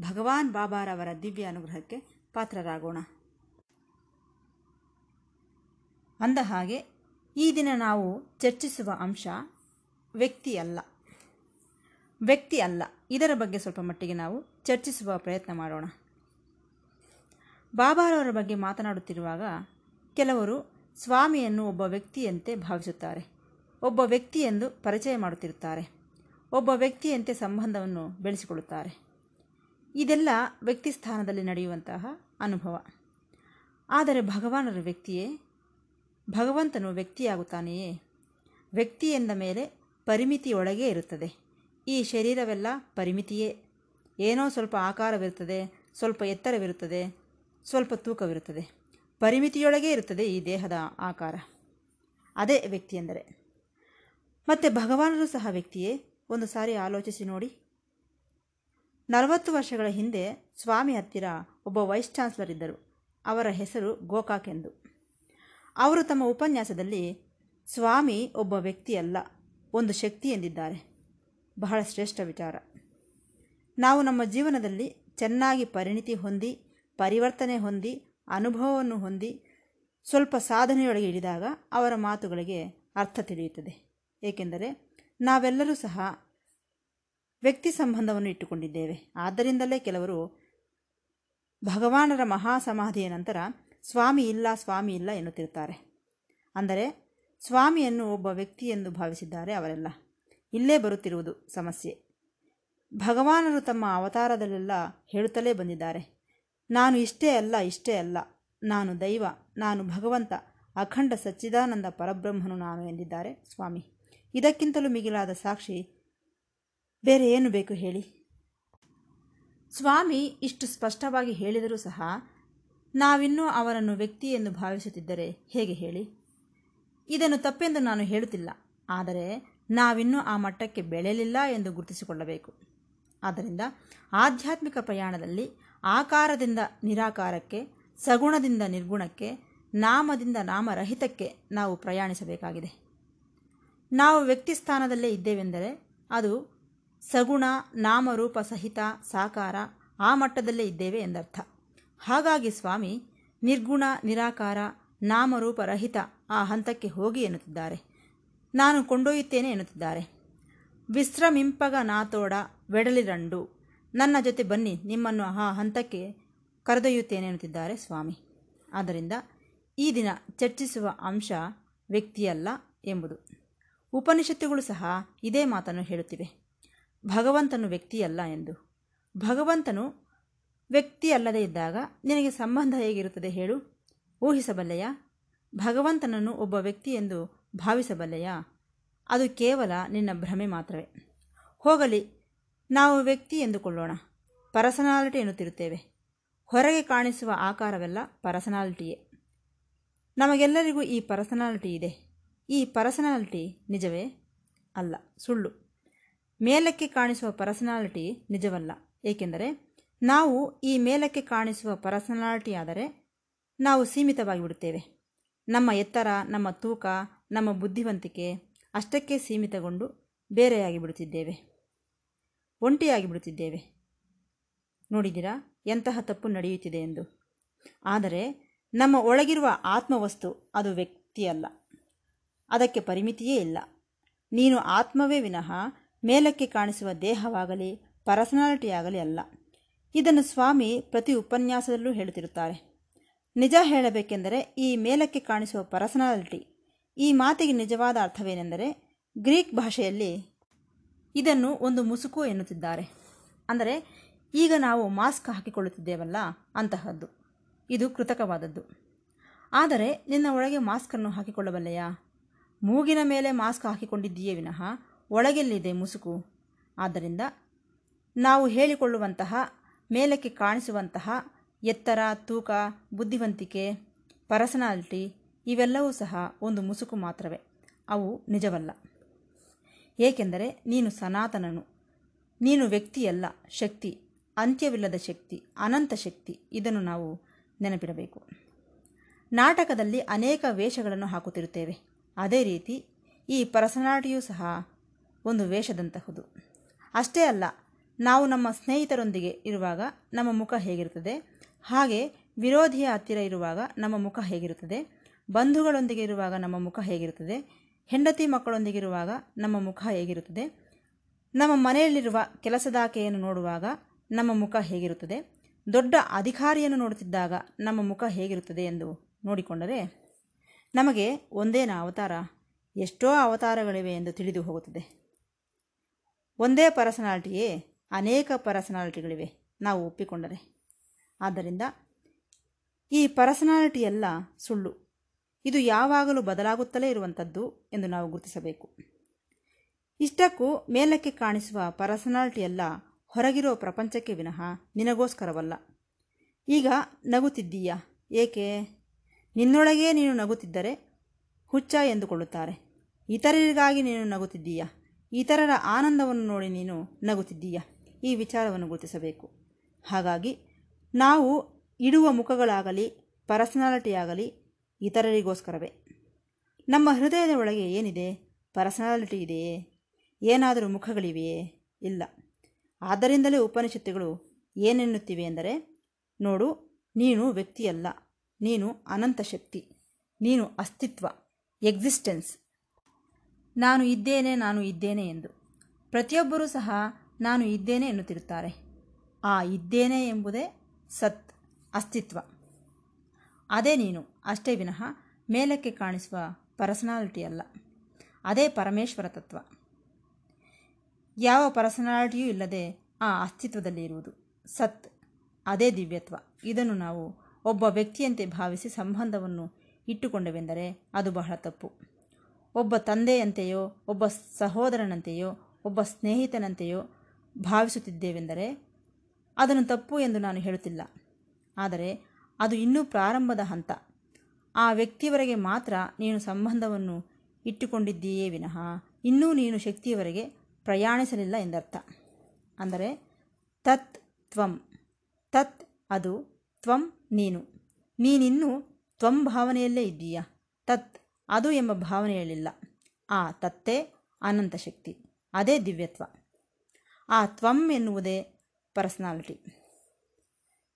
ಭಗವಾನ್ ಬಾಬಾರವರ ದಿವ್ಯ ಅನುಗ್ರಹಕ್ಕೆ ಪಾತ್ರರಾಗೋಣ. ಅಂದ ಹಾಗೆ, ಈ ದಿನ ನಾವು ಚರ್ಚಿಸುವ ಅಂಶ ವ್ಯಕ್ತಿ ಅಲ್ಲ ವ್ಯಕ್ತಿ ಅಲ್ಲ ಇದರ ಬಗ್ಗೆ ಸ್ವಲ್ಪ ಮಟ್ಟಿಗೆ ನಾವು ಚರ್ಚಿಸುವ ಪ್ರಯತ್ನ ಮಾಡೋಣ. ಬಾಬಾರವರ ಬಗ್ಗೆ ಮಾತನಾಡುತ್ತಿರುವಾಗ ಕೆಲವರು ಸ್ವಾಮಿಯನ್ನು ಒಬ್ಬ ವ್ಯಕ್ತಿಯಂತೆ ಭಾವಿಸುತ್ತಾರೆ. ಒಬ್ಬ ವ್ಯಕ್ತಿಯೆಂದು ಪರಿಚಯ ಮಾಡುತ್ತಿರುತ್ತಾರೆ. ಒಬ್ಬ ವ್ಯಕ್ತಿಯಂತೆ ಸಂಬಂಧವನ್ನು ಬೆಳೆಸಿಕೊಳ್ಳುತ್ತಾರೆ. ಇದೆಲ್ಲ ವ್ಯಕ್ತಿ ಸ್ಥಾನದಲ್ಲಿ ನಡೆಯುವಂತಹ ಅನುಭವ. ಆದರೆ ಭಗವಾನರ ವ್ಯಕ್ತಿಯೇ ಭಗವಂತನು ವ್ಯಕ್ತಿಯಾಗುತ್ತಾನೆಯೇ? ವ್ಯಕ್ತಿ ಎಂದ ಮೇಲೆ ಪರಿಮಿತಿಯೊಳಗೇ ಇರುತ್ತದೆ. ಈ ಶರೀರವೆಲ್ಲ ಪರಿಮಿತಿಯೇ. ಏನೋ ಸ್ವಲ್ಪ ಆಕಾರವಿರುತ್ತದೆ, ಸ್ವಲ್ಪ ಎತ್ತರವಿರುತ್ತದೆ, ಸ್ವಲ್ಪ ತೂಕವಿರುತ್ತದೆ. ಪರಿಮಿತಿಯೊಳಗೇ ಇರುತ್ತದೆ ಈ ದೇಹದ ಆಕಾರ. ಅದೇ ವ್ಯಕ್ತಿ ಎಂದರೆ. ಮತ್ತು ಭಗವಾನರು ಸಹ ವ್ಯಕ್ತಿಯೇ? ಒಂದು ಸಾರಿ ಆಲೋಚಿಸಿ ನೋಡಿ. ನಲವತ್ತು ವರ್ಷಗಳ ಹಿಂದೆ ಸ್ವಾಮಿ ಹತ್ತಿರ ಒಬ್ಬ ವೈಸ್ ಚಾನ್ಸಲರ್ ಇದ್ದರು. ಅವರ ಹೆಸರು ಗೋಕಾಕ್ ಎಂದು. ಅವರು ತಮ್ಮ ಉಪನ್ಯಾಸದಲ್ಲಿ, ಸ್ವಾಮಿ ಒಬ್ಬ ವ್ಯಕ್ತಿಯಲ್ಲ, ಒಂದು ಶಕ್ತಿ ಎಂದಿದ್ದಾರೆ. ಬಹಳ ಶ್ರೇಷ್ಠ ವಿಚಾರ. ನಾವು ನಮ್ಮ ಜೀವನದಲ್ಲಿ ಚೆನ್ನಾಗಿ ಪರಿಣಿತಿ ಹೊಂದಿ, ಪರಿವರ್ತನೆ ಹೊಂದಿ, ಅನುಭವವನ್ನು ಹೊಂದಿ, ಸ್ವಲ್ಪ ಸಾಧನೆಯೊಳಗೆ ಇಳಿದಾಗ ಅವರ ಮಾತುಗಳಿಗೆ ಅರ್ಥ ತಿಳಿಯುತ್ತದೆ. ಏಕೆಂದರೆ ನಾವೆಲ್ಲರೂ ಸಹ ವ್ಯಕ್ತಿ ಸಂಬಂಧವನ್ನು ಇಟ್ಟುಕೊಂಡಿದ್ದೇವೆ. ಆದ್ದರಿಂದಲೇ ಕೆಲವರು ಭಗವಾನರ ಮಹಾಸಮಾಧಿಯ ನಂತರ ಸ್ವಾಮಿ ಇಲ್ಲ ಸ್ವಾಮಿ ಇಲ್ಲ ಎನ್ನುತ್ತಿರುತ್ತಾರೆ. ಅಂದರೆ ಸ್ವಾಮಿಯನ್ನು ಒಬ್ಬ ವ್ಯಕ್ತಿ ಎಂದು ಭಾವಿಸಿದ್ದಾರೆ ಅವರೆಲ್ಲ. ಇಲ್ಲೇ ಬರುತ್ತಿರುವುದು ಸಮಸ್ಯೆ. ಭಗವಾನರು ತಮ್ಮ ಅವತಾರದಲ್ಲೆಲ್ಲ ಹೇಳುತ್ತಲೇ ಬಂದಿದ್ದಾರೆ. ನಾನು ಇಷ್ಟೇ ಅಲ್ಲ ಇಷ್ಟೇ ಅಲ್ಲ. ನಾನು ದೈವ, ನಾನು ಭಗವಂತ, ಅಖಂಡ ಸಚ್ಚಿದಾನಂದ ಪರಬ್ರಹ್ಮನು ನಾನು ಎಂದಿದ್ದಾರೆ ಸ್ವಾಮಿ. ಇದಕ್ಕಿಂತಲೂ ಮಿಗಿಲಾದ ಸಾಕ್ಷಿ ಬೇರೆ ಏನು ಬೇಕು ಹೇಳಿ? ಸ್ವಾಮಿ ಇಷ್ಟು ಸ್ಪಷ್ಟವಾಗಿ ಹೇಳಿದರೂ ಸಹ ನಾವಿನ್ನೂ ಅವರನ್ನು ವ್ಯಕ್ತಿ ಎಂದು ಭಾವಿಸುತ್ತಿದ್ದರೆ ಹೇಗೆ ಹೇಳಿ? ಇದನ್ನು ತಪ್ಪೆಂದು ನಾನು ಹೇಳುತ್ತಿಲ್ಲ. ಆದರೆ ನಾವಿನ್ನೂ ಆ ಮಟ್ಟಕ್ಕೆ ಬೆಳೆಯಲಿಲ್ಲ ಎಂದು ಗುರುತಿಸಿಕೊಳ್ಳಬೇಕು. ಆದ್ದರಿಂದ ಆಧ್ಯಾತ್ಮಿಕ ಪ್ರಯಾಣದಲ್ಲಿ ಆಕಾರದಿಂದ ನಿರಾಕಾರಕ್ಕೆ, ಸಗುಣದಿಂದ ನಿರ್ಗುಣಕ್ಕೆ, ನಾಮದಿಂದ ನಾಮರಹಿತಕ್ಕೆ ನಾವು ಪ್ರಯಾಣಿಸಬೇಕಾಗಿದೆ. ನಾವು ವ್ಯಕ್ತಿ ಸ್ಥಾನದಲ್ಲೇ ಇದ್ದೇವೆಂದರೆ ಅದು ಸಗುಣ, ನಾಮರೂಪ ಸಹಿತ ಸಾಕಾರ ಆ ಮಟ್ಟದಲ್ಲೇ ಇದ್ದೇವೆ ಎಂದರ್ಥ. ಹಾಗಾಗಿ ಸ್ವಾಮಿ, ನಿರ್ಗುಣ, ನಿರಾಕಾರ, ನಾಮರೂಪ ರಹಿತ ಆ ಹಂತಕ್ಕೆ ಹೋಗಿ ಎನ್ನುತ್ತಿದ್ದಾರೆ. ನಾನು ಕೊಂಡೊಯ್ಯುತ್ತೇನೆ ಎನ್ನುತ್ತಿದ್ದಾರೆ. ವಿಶ್ರಮಿಂಪಗ ನಾತೋಡ ವೆಡಲಿರಂಡು ನನ್ನ ಜೊತೆ ಬನ್ನಿ, ನಿಮ್ಮನ್ನು ಆ ಹಂತಕ್ಕೆ ಕರೆದೊಯ್ಯುತ್ತೇನೆ ಎನ್ನುತ್ತಿದ್ದಾರೆ ಸ್ವಾಮಿ. ಆದ್ದರಿಂದ ಈ ದಿನ ಚರ್ಚಿಸುವ ಅಂಶ ವ್ಯಕ್ತಿಯಲ್ಲ ಎಂಬುದು. ಉಪನಿಷತ್ತುಗಳು ಸಹ ಇದೇ ಮಾತನ್ನು ಹೇಳುತ್ತಿವೆ. ಭಗವಂತನು ವ್ಯಕ್ತಿಯಲ್ಲ ಎಂದು. ಭಗವಂತನು ವ್ಯಕ್ತಿ ಅಲ್ಲದೇ ಇದ್ದಾಗ ನಿನಗೆ ಸಂಬಂಧ ಹೇಗಿರುತ್ತದೆ ಹೇಳು. ಊಹಿಸಬಲ್ಲೆಯಾ? ಭಗವಂತನನ್ನು ಒಬ್ಬ ವ್ಯಕ್ತಿ ಎಂದು ಭಾವಿಸಬಲ್ಲೆಯಾ? ಅದು ಕೇವಲ ನಿನ್ನ ಭ್ರಮೆ ಮಾತ್ರವೇ. ಹೋಗಲಿ, ನಾವು ವ್ಯಕ್ತಿ ಎಂದುಕೊಳ್ಳೋಣ. ಪರ್ಸನಾಲಿಟಿ ಎನ್ನುತ್ತಿರುತ್ತೇವೆ. ಹೊರಗೆ ಕಾಣಿಸುವ ಆಕಾರವೆಲ್ಲ ಪರ್ಸನಾಲಿಟಿಯೇ. ನಮಗೆಲ್ಲರಿಗೂ ಈ ಪರ್ಸನಾಲಿಟಿ ಇದೆ. ಈ ಪರ್ಸನಾಲಿಟಿ ನಿಜವೇ? ಅಲ್ಲ, ಸುಳ್ಳು. ಮೇಲಕ್ಕೆ ಕಾಣಿಸುವ ಪರ್ಸನಾಲಿಟಿ ನಿಜವಲ್ಲ. ಏಕೆಂದರೆ ನಾವು ಈ ಮೇಲಕ್ಕೆ ಕಾಣಿಸುವ ಪರ್ಸನಾಲಿಟಿ ಆದರೆ ನಾವು ಸೀಮಿತವಾಗಿ ಬಿಡುತ್ತೇವೆ. ನಮ್ಮ ಎತ್ತರ, ನಮ್ಮ ತೂಕ, ನಮ್ಮ ಬುದ್ಧಿವಂತಿಕೆ ಅಷ್ಟಕ್ಕೆ ಸೀಮಿತಗೊಂಡು ಬೇರೆಯಾಗಿ ಬಿಡುತ್ತಿದ್ದೇವೆ. ಒಂಟಿಯಾಗಿ ಬಿಡುತ್ತಿದ್ದೇವೆ. ನೋಡಿದಿರಾ ಎಂತಹ ತಪ್ಪು ನಡೆಯುತ್ತಿದೆ ಎಂದು. ಆದರೆ ನಮ್ಮ ಒಳಗಿರುವ ಆತ್ಮವಸ್ತು ಅದು ವ್ಯಕ್ತಿಯಲ್ಲ. ಅದಕ್ಕೆ ಪರಿಮಿತಿಯೇ ಇಲ್ಲ. ನೀನು ಆತ್ಮವೇ ವಿನಃ ಮೇಲಕ್ಕೆ ಕಾಣಿಸುವ ದೇಹವಾಗಲಿ, ಪರ್ಸನಾಲಿಟಿಯಾಗಲಿ ಅಲ್ಲ. ಇದನ್ನು ಸ್ವಾಮಿ ಪ್ರತಿ ಉಪನ್ಯಾಸದಲ್ಲೂ ಹೇಳುತ್ತಿರುತ್ತಾರೆ. ನಿಜ ಹೇಳಬೇಕೆಂದರೆ ಈ ಮೇಲಕ್ಕೆ ಕಾಣಿಸುವ ಪರ್ಸನಾಲಿಟಿ, ಈ ಮಾತಿಗೆ ನಿಜವಾದ ಅರ್ಥವೇನೆಂದರೆ ಗ್ರೀಕ್ ಭಾಷೆಯಲ್ಲಿ ಇದನ್ನು ಒಂದು ಮುಸುಕು ಎನ್ನುತ್ತಿದ್ದಾರೆ. ಅಂದರೆ, ಈಗ ನಾವು ಮಾಸ್ಕ್ ಹಾಕಿಕೊಳ್ಳುತ್ತಿದ್ದೇವಲ್ಲ ಅಂತಹದ್ದು. ಇದು ಕೃತಕವಾದದ್ದು. ಆದರೆ, ನಿನ್ನ ಒಳಗೆ ಮಾಸ್ಕನ್ನು ಹಾಕಿಕೊಳ್ಳಬಲ್ಲೆಯಾ? ಮೂಗಿನ ಮೇಲೆ ಮಾಸ್ಕ್ ಹಾಕಿಕೊಂಡಿದ್ದೀಯೇ ವಿನಃ ಒಳಗೆಲ್ಲಿದೆ ಮುಸುಕು. ಆದ್ದರಿಂದ ನಾವು ಹೇಳಿಕೊಳ್ಳುವಂತಹ, ಮೇಲಕ್ಕೆ ಕಾಣಿಸುವಂತಹ ಎತ್ತರ, ತೂಕ, ಬುದ್ಧಿವಂತಿಕೆ, ಪರ್ಸನಾಲಿಟಿ ಇವೆಲ್ಲವೂ ಸಹ ಒಂದು ಮುಸುಕು ಮಾತ್ರವೇ. ಅವು ನಿಜವಲ್ಲ. ಏಕೆಂದರೆ ನೀನು ಸನಾತನನು. ನೀನು ವ್ಯಕ್ತಿಯಲ್ಲ, ಶಕ್ತಿ, ಅಂತ್ಯವಿಲ್ಲದ ಶಕ್ತಿ, ಅನಂತ ಶಕ್ತಿ. ಇದನ್ನು ನಾವು ನೆನಪಿಡಬೇಕು. ನಾಟಕದಲ್ಲಿ ಅನೇಕ ವೇಷಗಳನ್ನು ಹಾಕುತ್ತಿರುತ್ತೇವೆ. ಅದೇ ರೀತಿ ಈ ಪರ್ಸನಾಲಿಟಿಯೂ ಸಹ ಒಂದು ವೇಷದಂತಹುದು. ಅಷ್ಟೇ ಅಲ್ಲ, ನಾವು ನಮ್ಮ ಸ್ನೇಹಿತರೊಂದಿಗೆ ಇರುವಾಗ ನಮ್ಮ ಮುಖ ಹೇಗಿರುತ್ತದೆ? ಹಾಗೆ ವಿರೋಧಿಯ ಹತ್ತಿರ ಇರುವಾಗ ನಮ್ಮ ಮುಖ ಹೇಗಿರುತ್ತದೆ? ಬಂಧುಗಳೊಂದಿಗೆ ಇರುವಾಗ ನಮ್ಮ ಮುಖ ಹೇಗಿರುತ್ತದೆ? ಹೆಂಡತಿ ಮಕ್ಕಳೊಂದಿಗೆ ಇರುವಾಗ ನಮ್ಮ ಮುಖ ಹೇಗಿರುತ್ತದೆ? ನಮ್ಮ ಮನೆಯಲ್ಲಿರುವ ಕೆಲಸದಾಕೆಯನ್ನು ನೋಡುವಾಗ ನಮ್ಮ ಮುಖ ಹೇಗಿರುತ್ತದೆ? ದೊಡ್ಡ ಅಧಿಕಾರಿಯನ್ನು ನೋಡುತ್ತಿದ್ದಾಗ ನಮ್ಮ ಮುಖ ಹೇಗಿರುತ್ತದೆ ಎಂದು ನೋಡಿಕೊಂಡರೆ ನಮಗೆ ಒಂದೇನ ಅವತಾರ? ಎಷ್ಟೋ ಅವತಾರಗಳಿವೆ ಎಂದು ತಿಳಿದು ಹೋಗುತ್ತದೆ. ಒಂದೇ ಪರ್ಸನಾಲಿಟಿಯೇ ಅನೇಕ ಪರ್ಸನಾಲಿಟಿಗಳಿವೆ ನಾವು ಒಪ್ಪಿಕೊಂಡರೆ. ಆದ್ದರಿಂದ ಈ ಪರ್ಸನಾಲಿಟಿ ಎಲ್ಲ ಸುಳ್ಳು. ಇದು ಯಾವಾಗಲೂ ಬದಲಾಗುತ್ತಲೇ ಇರುವಂಥದ್ದು ಎಂದು ನಾವು ಗುರುತಿಸಬೇಕು. ಇಷ್ಟಕ್ಕೂ ಮೇಲಕ್ಕೆ ಕಾಣಿಸುವ ಪರ್ಸನಾಲಿಟಿ ಎಲ್ಲ ಹೊರಗಿರೋ ಪ್ರಪಂಚಕ್ಕೆ ವಿನಃ ನಿನಗೋಸ್ಕರವಲ್ಲ. ಈಗ ನಗುತ್ತಿದ್ದೀಯಾ? ಏಕೆ? ನಿನ್ನೊಳಗೇ ನೀನು ನಗುತ್ತಿದ್ದರೆ ಹುಚ್ಚ ಎಂದುಕೊಳ್ಳುತ್ತಾರೆ. ಇತರರಿಗಾಗಿ ನೀನು ನಗುತ್ತಿದ್ದೀಯಾ? ಇತರರ ಆನಂದವನ್ನು ನೋಡಿ ನೀನು ನಗುತ್ತಿದ್ದೀಯ? ಈ ವಿಚಾರವನ್ನು ಗುರುತಿಸಬೇಕು. ಹಾಗಾಗಿ ನಾವು ಇಡುವ ಮುಖಗಳಾಗಲಿ, ಪರ್ಸನಾಲಿಟಿಯಾಗಲಿ ಇತರರಿಗೋಸ್ಕರವೇ. ನಮ್ಮ ಹೃದಯದ ಒಳಗೆ ಏನಿದೆ? ಪರ್ಸನಾಲಿಟಿ ಇದೆಯೇ? ಏನಾದರೂ ಮುಖಗಳಿವೆಯೇ? ಇಲ್ಲ. ಆದ್ದರಿಂದಲೇ ಉಪನಿಷತ್ತುಗಳು ಏನೆನ್ನುತ್ತಿವೆ ಎಂದರೆ, ನೋಡು, ನೀನು ವ್ಯಕ್ತಿಯಲ್ಲ. ನೀನು ಅನಂತ ಶಕ್ತಿ. ನೀನು ಅಸ್ತಿತ್ವ, ಎಕ್ಸಿಸ್ಟೆನ್ಸ್. ನಾನು ಇದ್ದೇನೆ ನಾನು ಇದ್ದೇನೆ ಎಂದು. ಪ್ರತಿಯೊಬ್ಬರೂ ಸಹ ನಾನು ಇದ್ದೇನೆ ಎನ್ನುತ್ತಿರುತ್ತಾರೆ. ಆ ಇದ್ದೇನೆ ಎಂಬುದೇ ಸತ್, ಅಸ್ತಿತ್ವ. ಅದೇ ನೀನು, ಅಷ್ಟೇ ವಿನಃ ಮೇಲಕ್ಕೆ ಕಾಣಿಸುವ ಪರ್ಸನಾಲಿಟಿ ಅಲ್ಲ ಅದೇ ಪರಮೇಶ್ವರ ತತ್ವ. ಯಾವ ಪರ್ಸನಾಲಿಟಿಯೂ ಇಲ್ಲದೆ ಆ ಅಸ್ತಿತ್ವದಲ್ಲಿ ಇರುವುದು ಸತ್, ಅದೇ ದಿವ್ಯತ್ವ. ಇದನ್ನು ನಾವು ಒಬ್ಬ ವ್ಯಕ್ತಿಯಂತೆ ಭಾವಿಸಿ ಸಂಬಂಧವನ್ನು ಇಟ್ಟುಕೊಂಡವೆಂದರೆ ಅದು ಬಹಳ ತಪ್ಪು. ಒಬ್ಬ ತಂದೆಯಂತೆಯೋ, ಒಬ್ಬ ಸಹೋದರನಂತೆಯೋ, ಒಬ್ಬ ಸ್ನೇಹಿತನಂತೆಯೋ ಭಾವಿಸುತ್ತಿದ್ದೇವೆಂದರೆ ಅದನ್ನು ತಪ್ಪು ಎಂದು ನಾನು ಹೇಳುತ್ತಿಲ್ಲ. ಆದರೆ ಅದು ಇನ್ನೂ ಪ್ರಾರಂಭದ ಹಂತ. ಆ ವ್ಯಕ್ತಿಯವರೆಗೆ ಮಾತ್ರ ನೀನು ಸಂಬಂಧವನ್ನು ಇಟ್ಟುಕೊಂಡಿದ್ದೀಯೇ ವಿನಃ ಇನ್ನೂ ನೀನು ಶಕ್ತಿಯವರೆಗೆ ಪ್ರಯಾಣಿಸಲಿಲ್ಲ ಎಂದರ್ಥ. ಅಂದರೆ ತತ್ ತ್ವಂ. ತತ್ ಅದು ತ್ವಂ ನೀನು. ನೀನಿನ್ನೂ ತ್ವಂ ಭಾವನೆಯಲ್ಲೇ ಇದ್ದೀಯಾ? ತತ್ ಅದು ಎಂಬ ಭಾವನೆ ಹೇಳಿಲ್ಲ ಆ ತತ್ತೇ ಅನಂತ ಶಕ್ತಿ, ಅದೇ ದಿವ್ಯತ್ವ. ಆ ತ್ವಂ ಎನ್ನುವುದೇ ಪರ್ಸನಾಲಿಟಿ.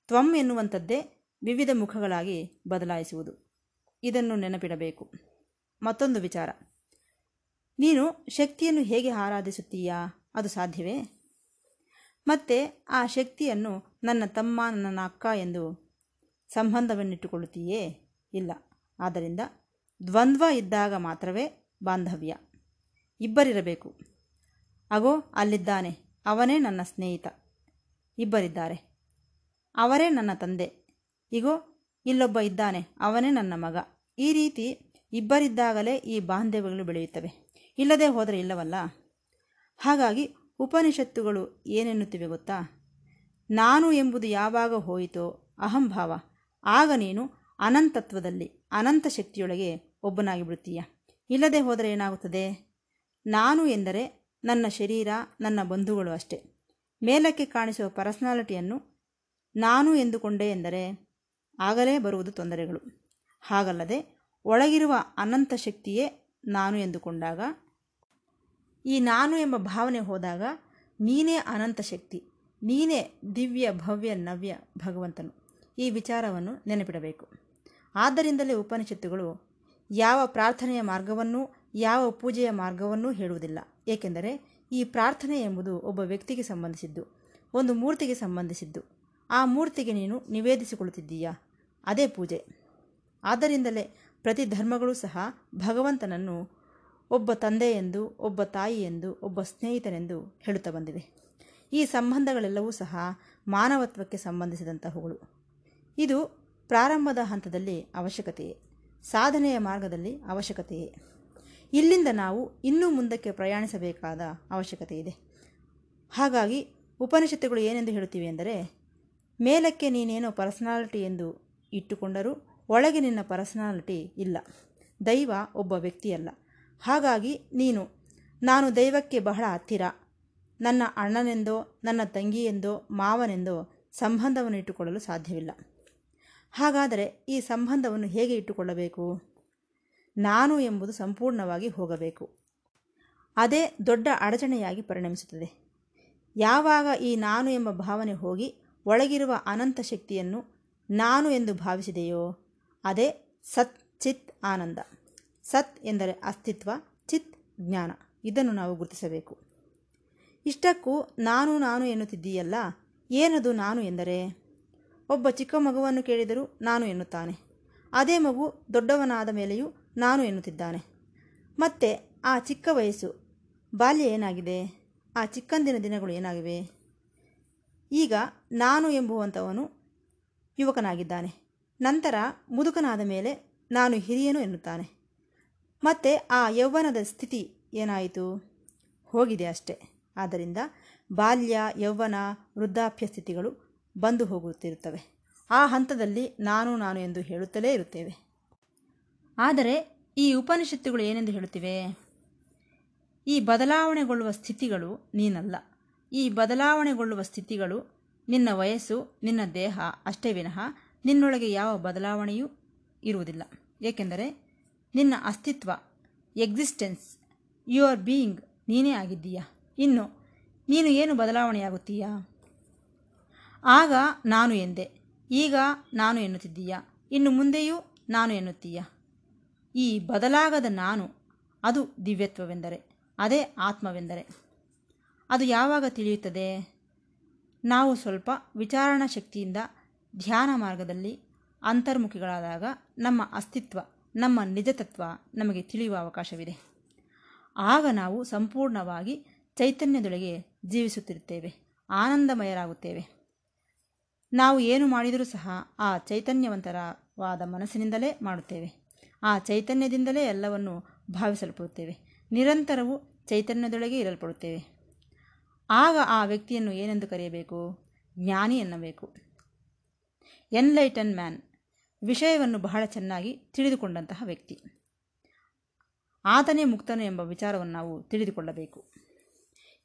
ತ್ವಂ ಎನ್ನುವಂಥದ್ದೇ ವಿವಿಧ ಮುಖಗಳಾಗಿ ಬದಲಾಯಿಸುವುದು. ಇದನ್ನು ನೆನಪಿಡಬೇಕು. ಮತ್ತೊಂದು ವಿಚಾರ. ನೀನು ಶಕ್ತಿಯನ್ನು ಹೇಗೆ ಆರಾಧಿಸುತ್ತೀಯಾ? ಅದು ಸಾಧ್ಯವೇ? ಮತ್ತೆ ಆ ಶಕ್ತಿಯನ್ನು ನನ್ನ ತಮ್ಮ, ನನ್ನ ಅಕ್ಕ ಎಂದು ಸಂಬಂಧವನ್ನಿಟ್ಟುಕೊಳ್ಳುತ್ತೀಯೇ? ಇಲ್ಲ. ಆದ್ದರಿಂದ ದ್ವಂದ್ವ ಇದ್ದಾಗ ಮಾತ್ರವೇ ಬಾಂಧವ್ಯ. ಇಬ್ಬರಿರಬೇಕು. ಅಗೋ, ಅಲ್ಲಿದ್ದಾನೆ. ಅವನೇ ನನ್ನ ಸ್ನೇಹಿತ. ಇಬ್ಬರಿದ್ದಾರೆ. ಅವರೇ ನನ್ನ ತಂದೆ. ಇಗೋ, ಇಲ್ಲೊಬ್ಬ ಇದ್ದಾನೆ. ಅವನೇ ನನ್ನ ಮಗ. ಈ ರೀತಿ ಇಬ್ಬರಿದ್ದಾಗಲೇ ಈ ಬಾಂಧವ್ಯಗಳು ಬೆಳೆಯುತ್ತವೆ. ಇಲ್ಲದೆ ಹೋದರೆ ಇಲ್ಲವಲ್ಲ? ಹಾಗಾಗಿ ಉಪನಿಷತ್ತುಗಳು ಏನೆನ್ನುತ್ತಿವೆ ಗೊತ್ತಾ? ನಾನು ಎಂಬುದು ಯಾವಾಗ ಹೋಯಿತೋ ಅಹಂಭಾವ. ಆಗ ನೀನು ಅನಂತತ್ವದಲ್ಲಿ, ಅನಂತ ಶಕ್ತಿಯೊಳಗೆ ಒಬ್ಬನಾಗಿ ಬಿಡ್ತೀಯ ಇಲ್ಲದೆ ಹೋದರೆ ಏನಾಗುತ್ತದೆ? ನಾನು ಎಂದರೆ ನನ್ನ ಶರೀರ, ನನ್ನ ಬಂಧುಗಳು ಅಷ್ಟೆ. ಮೇಲಕ್ಕೆ ಕಾಣಿಸುವ ಪರ್ಸನಾಲಿಟಿಯನ್ನು ನಾನು ಎಂದುಕೊಂಡೆ ಎಂದರೆ ಆಗಲೇ ಬರುವುದು ತೊಂದರೆಗಳು. ಹಾಗಲ್ಲದೆ ಒಳಗಿರುವ ಅನಂತ ಶಕ್ತಿಯೇ ನಾನು ಎಂದುಕೊಂಡಾಗ, ಈ ನಾನು ಎಂಬ ಭಾವನೆ ಹೋದಾಗ ನೀನೇ ಅನಂತ ಶಕ್ತಿ, ನೀನೇ ದಿವ್ಯ, ಭವ್ಯ, ನವ್ಯ ಭಗವಂತನು. ಈ ವಿಚಾರವನ್ನು ನೆನಪಿಡಬೇಕು. ಆದ್ದರಿಂದಲೇ ಉಪನಿಷತ್ತುಗಳು ಯಾವ ಪ್ರಾರ್ಥನೆಯ ಮಾರ್ಗವನ್ನೂ, ಯಾವ ಪೂಜೆಯ ಮಾರ್ಗವನ್ನೂ ಹೇಳುವುದಿಲ್ಲ. ಏಕೆಂದರೆ ಈ ಪ್ರಾರ್ಥನೆ ಎಂಬುದು ಒಬ್ಬ ವ್ಯಕ್ತಿಗೆ ಸಂಬಂಧಿಸಿದ್ದು, ಒಂದು ಮೂರ್ತಿಗೆ ಸಂಬಂಧಿಸಿದ್ದು. ಆ ಮೂರ್ತಿಗೆ ನೀನು ನಿವೇದಿಸಿಕೊಳ್ಳುತ್ತಿದ್ದೀಯಾ? ಅದೇ ಪೂಜೆ. ಆದ್ದರಿಂದಲೇ ಪ್ರತಿ ಧರ್ಮಗಳು ಸಹ ಭಗವಂತನನ್ನು ಒಬ್ಬ ತಂದೆ ಎಂದು, ಒಬ್ಬ ತಾಯಿ ಎಂದು, ಒಬ್ಬ ಸ್ನೇಹಿತನೆಂದು ಹೇಳುತ್ತಾ ಬಂದಿವೆ. ಈ ಸಂಬಂಧಗಳೆಲ್ಲವೂ ಸಹ ಮಾನವತ್ವಕ್ಕೆ ಸಂಬಂಧಿಸಿದಂತಹವುಗಳು. ಇದು ಪ್ರಾರಂಭದ ಹಂತದಲ್ಲಿ ಅವಶ್ಯಕತೆಯೇ. ಸಾಧನೆಯ ಮಾರ್ಗದಲ್ಲಿ ಅವಶ್ಯಕತೆಯೇ. ಇಲ್ಲಿಂದ ನಾವು ಇನ್ನೂ ಮುಂದಕ್ಕೆ ಪ್ರಯಾಣಿಸಬೇಕಾದ ಅವಶ್ಯಕತೆ ಇದೆ. ಹಾಗಾಗಿ ಉಪನಿಷತ್ತುಗಳು ಏನೆಂದು ಹೇಳುತ್ತಿವೆ ಎಂದರೆ, ಮೇಲಕ್ಕೆ ನೀನೇನೋ ಪರ್ಸನಾಲಿಟಿ ಎಂದು ಇಟ್ಟುಕೊಂಡರೂ ಒಳಗೆ ನಿನ್ನ ಪರ್ಸನಾಲಿಟಿ ಇಲ್ಲ. ದೈವ ಒಬ್ಬ ವ್ಯಕ್ತಿಯಲ್ಲ. ಹಾಗಾಗಿ ನೀನು, ನಾನು ದೈವಕ್ಕೆ ಬಹಳ ಹತ್ತಿರ. ನನ್ನ ಅಣ್ಣನೆಂದೋ, ನನ್ನ ತಂಗಿಯೆಂದೋ, ಮಾವನೆಂದೋ ಸಂಬಂಧವನ್ನು ಇಟ್ಟುಕೊಳ್ಳಲು ಸಾಧ್ಯವಿಲ್ಲ. ಹಾಗಾದರೆ ಈ ಸಂಬಂಧವನ್ನು ಹೇಗೆ ಇಟ್ಟುಕೊಳ್ಳಬೇಕು? ನಾನು ಎಂಬುದು ಸಂಪೂರ್ಣವಾಗಿ ಹೋಗಬೇಕು. ಅದೇ ದೊಡ್ಡ ಅಡಚಣೆಯಾಗಿ ಪರಿಣಮಿಸುತ್ತದೆ. ಯಾವಾಗ ಈ ನಾನು ಎಂಬ ಭಾವನೆ ಹೋಗಿ ಒಳಗಿರುವ ಅನಂತ ಶಕ್ತಿಯನ್ನು ನಾನು ಎಂದು ಭಾವಿಸಿದೆಯೋ, ಅದೇ ಸತ್ ಚಿತ್ ಆನಂದ. ಸತ್ ಎಂದರೆ ಅಸ್ತಿತ್ವ, ಚಿತ್ ಜ್ಞಾನ. ಇದನ್ನು ನಾವು ಗುರುತಿಸಬೇಕು. ಇಷ್ಟಕ್ಕೂ ನಾನು ನಾನು ಎನ್ನುತ್ತಿದ್ದೀಯಲ್ಲ, ಏನದು ನಾನು ಎಂದರೆ? ಒಬ್ಬ ಚಿಕ್ಕ ಮಗುವನ್ನು ಕೇಳಿದರೂ ನಾನು ಎನ್ನುತ್ತಾನೆ. ಅದೇ ಮಗು ದೊಡ್ಡವನಾದ ಮೇಲೆಯೂ ನಾನು ಎನ್ನುತ್ತಿದ್ದಾನೆ. ಮತ್ತೆ ಆ ಚಿಕ್ಕ ವಯಸ್ಸು ಬಾಲ್ಯ ಏನಾಗಿದೆ? ಆ ಚಿಕ್ಕಂದಿನ ದಿನಗಳು ಏನಾಗಿವೆ? ಈಗ ನಾನು ಎಂಬುವಂಥವನು ಯುವಕನಾಗಿದ್ದಾನೆ. ನಂತರ ಮುದುಕನಾದ ಮೇಲೆ ನಾನು ಹಿರಿಯನು ಎನ್ನುತ್ತಾನೆ. ಮತ್ತು ಆ ಯೌವನದ ಸ್ಥಿತಿ ಏನಾಯಿತು? ಹೋಗಿದೆ ಅಷ್ಟೆ. ಆದ್ದರಿಂದ ಬಾಲ್ಯ, ಯೌವನ, ವೃದ್ಧಾಪ್ಯ ಸ್ಥಿತಿಗಳು ಬಂದು ಹೋಗುತ್ತಿರುತ್ತವೆ. ಆ ಹಂತದಲ್ಲಿ ನಾನು ನಾನು ಎಂದು ಹೇಳುತ್ತಲೇ ಇರುತ್ತೇವೆ. ಆದರೆ ಈ ಉಪನಿಷತ್ತುಗಳು ಏನೆಂದು ಹೇಳುತ್ತಿವೆ? ಈ ಬದಲಾವಣೆಗೊಳ್ಳುವ ಸ್ಥಿತಿಗಳು ನೀನಲ್ಲ. ಈ ಬದಲಾವಣೆಗೊಳ್ಳುವ ಸ್ಥಿತಿಗಳು ನಿನ್ನ ವಯಸ್ಸು, ನಿನ್ನ ದೇಹ, ಅಷ್ಟೇ ವಿನಃ ನಿನ್ನೊಳಗೆ ಯಾವ ಬದಲಾವಣೆಯೂ ಇರುವುದಿಲ್ಲ. ಏಕೆಂದರೆ ನಿನ್ನ ಅಸ್ತಿತ್ವ, ಎಕ್ಸಿಸ್ಟೆನ್ಸ್, ಯುವರ್ ಬೀಯಿಂಗ್ ನೀನೇ ಆಗಿದ್ದೀಯಾ? ಇನ್ನು ನೀನು ಏನು ಬದಲಾವಣೆಯಾಗುತ್ತೀಯಾ? ಆಗ ನಾನು ಎಂದೆ, ಈಗ ನಾನು ಎನ್ನುತ್ತಿದ್ದೀಯ? ಇನ್ನು ಮುಂದೆಯೂ ನಾನು ಎನ್ನುತ್ತೀಯ? ಈ ಬದಲಾಗದ ನಾನು, ಅದು ದಿವ್ಯತ್ವವೆಂದರೆ, ಅದೇ ಆತ್ಮವೆಂದರೆ. ಅದು ಯಾವಾಗ ತಿಳಿಯುತ್ತದೆ? ನಾವು ಸ್ವಲ್ಪ ವಿಚಾರಣಾ ಶಕ್ತಿಯಿಂದ ಧ್ಯಾನ ಮಾರ್ಗದಲ್ಲಿ ಅಂತರ್ಮುಖಿಗಳಾದಾಗ ನಮ್ಮ ಅಸ್ತಿತ್ವ, ನಮ್ಮ ನಿಜತತ್ವ ನಮಗೆ ತಿಳಿಯುವ ಅವಕಾಶವಿದೆ. ಆಗ ನಾವು ಸಂಪೂರ್ಣವಾಗಿ ಚೈತನ್ಯದೊಳಗೆ ಜೀವಿಸುತ್ತಿರುತ್ತೇವೆ, ಆನಂದಮಯರಾಗುತ್ತೇವೆ. ನಾವು ಏನು ಮಾಡಿದರೂ ಸಹ ಆ ಚೈತನ್ಯವಂತರವಾದ ಮನಸ್ಸಿನಿಂದಲೇ ಮಾಡುತ್ತೇವೆ. ಆ ಚೈತನ್ಯದಿಂದಲೇ ಎಲ್ಲವನ್ನು ಭಾವಿಸಲ್ಪಡುತ್ತೇವೆ. ನಿರಂತರವು ಚೈತನ್ಯದೊಳಗೆ ಇರಲ್ಪಡುತ್ತೇವೆ. ಆಗ ಆ ವ್ಯಕ್ತಿಯನ್ನು ಏನೆಂದು ಕರೆಯಬೇಕು? ಜ್ಞಾನಿ ಎನ್ನಬೇಕು. ಎನ್ಲೈಟನ್ ಮ್ಯಾನ್ ವಿಷಯವನ್ನು ಬಹಳ ಚೆನ್ನಾಗಿ ತಿಳಿದುಕೊಂಡಂತಹ ವ್ಯಕ್ತಿ. ಆತನೇ ಮುಕ್ತನು ಎಂಬ ವಿಚಾರವನ್ನು ನಾವು ತಿಳಿದುಕೊಳ್ಳಬೇಕು.